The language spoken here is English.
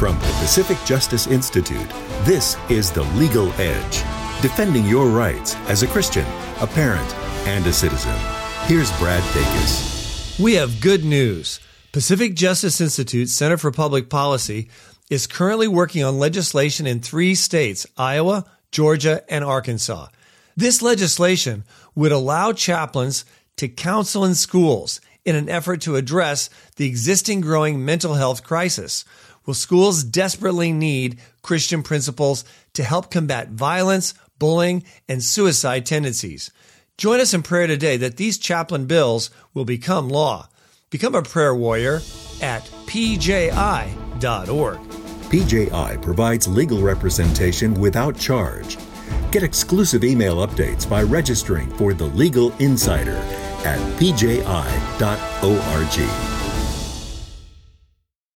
From the Pacific Justice Institute, this is The Legal Edge, defending your rights as a Christian, a parent, and a citizen. Here's Brad Dacus. We have good news. Pacific Justice Institute Center for Public Policy is currently working on legislation in three states Iowa, Georgia, and Arkansas. This legislation would allow chaplains to counsel in schools in an effort to address the existing growing mental health crisis. Will schools desperately need Christian principles to help combat violence, bullying, and suicide tendencies. Join us in prayer today that these chaplain bills will become law. Become a prayer warrior at pji.org. PJI provides legal representation without charge. Get exclusive email updates by registering for the Legal Insider at pji.org.